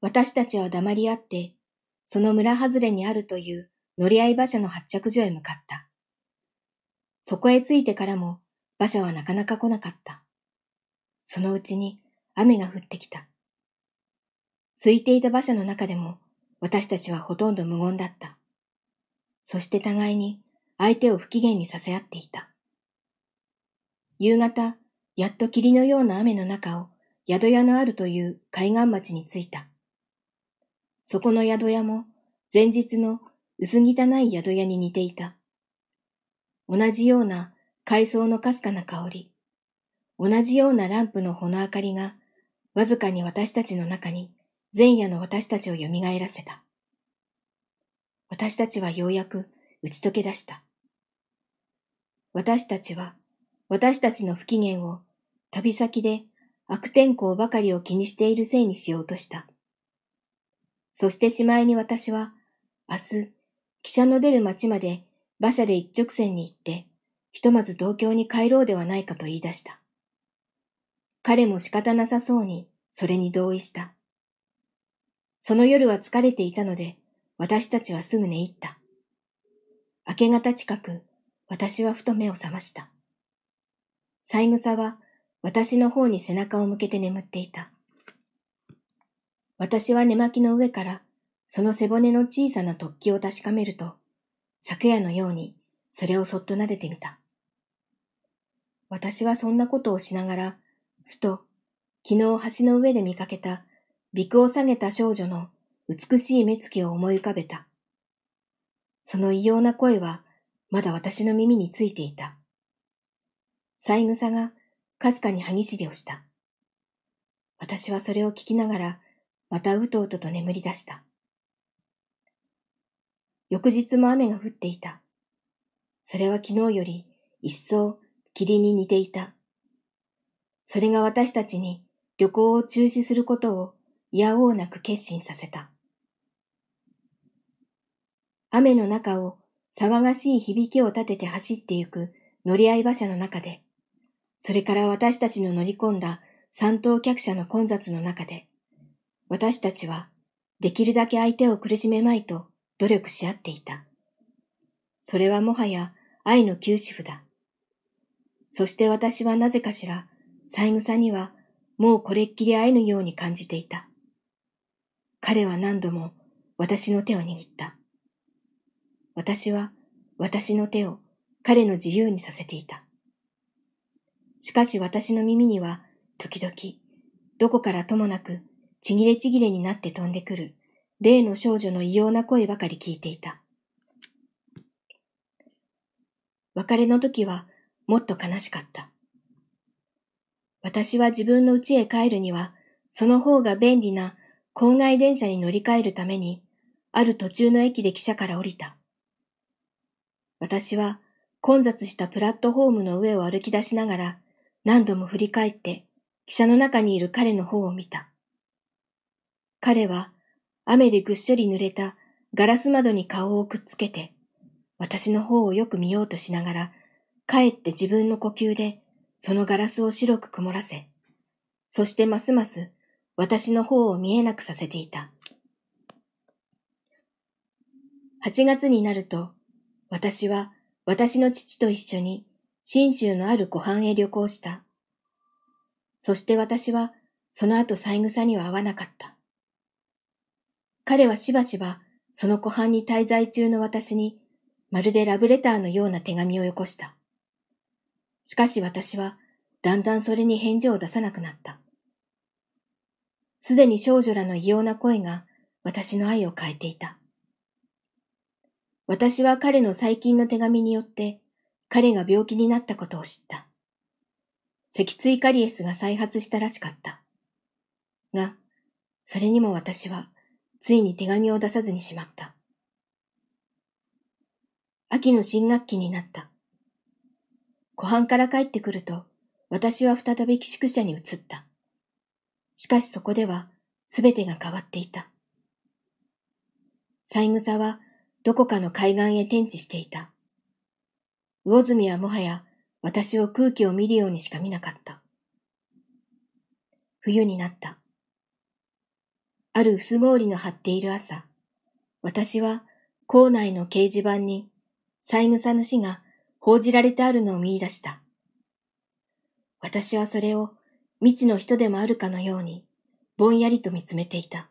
私たちは黙り合って、その村外れにあるという乗り合い馬車の発着所へ向かった。そこへ着いてからも馬車はなかなか来なかった。そのうちに雨が降ってきた。空いていた馬車の中でも私たちはほとんど無言だった。そして互いに相手を不機嫌にさせ合っていた。夕方、やっと霧のような雨の中を宿屋のあるという海岸町に着いた。そこの宿屋も前日の薄汚い宿屋に似ていた。同じような海藻のかすかな香り、同じようなランプの穂の明かりがわずかに私たちの中に前夜の私たちを蘇らせた。私たちはようやく打ち解け出した。私たちは私たちの不機嫌を旅先で悪天候ばかりを気にしているせいにしようとした。そしてしまいに私は明日、汽車の出る町まで馬車で一直線に行って、ひとまず東京に帰ろうではないかと言い出した。彼も仕方なさそうにそれに同意した。その夜は疲れていたので、私たちはすぐ寝入った。明け方近く、私はふと目を覚ました。三草は私の方に背中を向けて眠っていた。私は寝巻きの上からその背骨の小さな突起を確かめると、昨夜のようにそれをそっと撫でてみた。私はそんなことをしながら、ふと昨日橋の上で見かけた陸を下げた少女の美しい目つきを思い浮かべた。その異様な声はまだ私の耳についていた。三草がかすかに歯ぎしりをした。私はそれを聞きながら、またうとうとと眠り出した。翌日も雨が降っていた。それは昨日より一層霧に似ていた。それが私たちに旅行を中止することをいやおうなく決心させた。雨の中を騒がしい響きを立てて走ってゆく乗り合い馬車の中で、それから私たちの乗り込んだ三等客車の混雑の中で、私たちはできるだけ相手を苦しめまいと努力し合っていた。それはもはや愛の休止符だ。そして私はなぜかしら、三草にはもうこれっきり会えぬように感じていた。彼は何度も私の手を握った。私は私の手を彼の自由にさせていた。しかし私の耳には時々どこからともなくちぎれちぎれになって飛んでくる例の少女の異様な声ばかり聞いていた。別れの時はもっと悲しかった。私は自分の家へ帰るにはその方が便利な郊外電車に乗り換えるためにある途中の駅で汽車から降りた。私は混雑したプラットホームの上を歩き出しながら何度も振り返って汽車の中にいる彼の方を見た。彼は雨でぐっしょり濡れたガラス窓に顔をくっつけて私の方をよく見ようとしながらかえって自分の呼吸でそのガラスを白く曇らせ、そしてますます私の方を見えなくさせていた。8月になると私は私の父と一緒に新州のある湖畔へ旅行した。そして私はその後三草には会わなかった。彼はしばしばその湖畔に滞在中の私にまるでラブレターのような手紙をよこした。しかし私はだんだんそれに返事を出さなくなった。すでに少女らの異様な声が私の愛を変えていた。私は彼の最近の手紙によって彼が病気になったことを知った。脊椎カリエスが再発したらしかった。が、それにも私はついに手紙を出さずにしまった。秋の新学期になった。湖畔から帰ってくると、私は再び寄宿舎に移った。しかしそこでは、すべてが変わっていた。三草はどこかの海岸へ転地していた。魚住はもはや私を空気を見るようにしか見なかった。冬になった。ある薄氷の張っている朝、私は校内の掲示板に三枝の死が報じられてあるのを見出した。私はそれを未知の人でもあるかのようにぼんやりと見つめていた。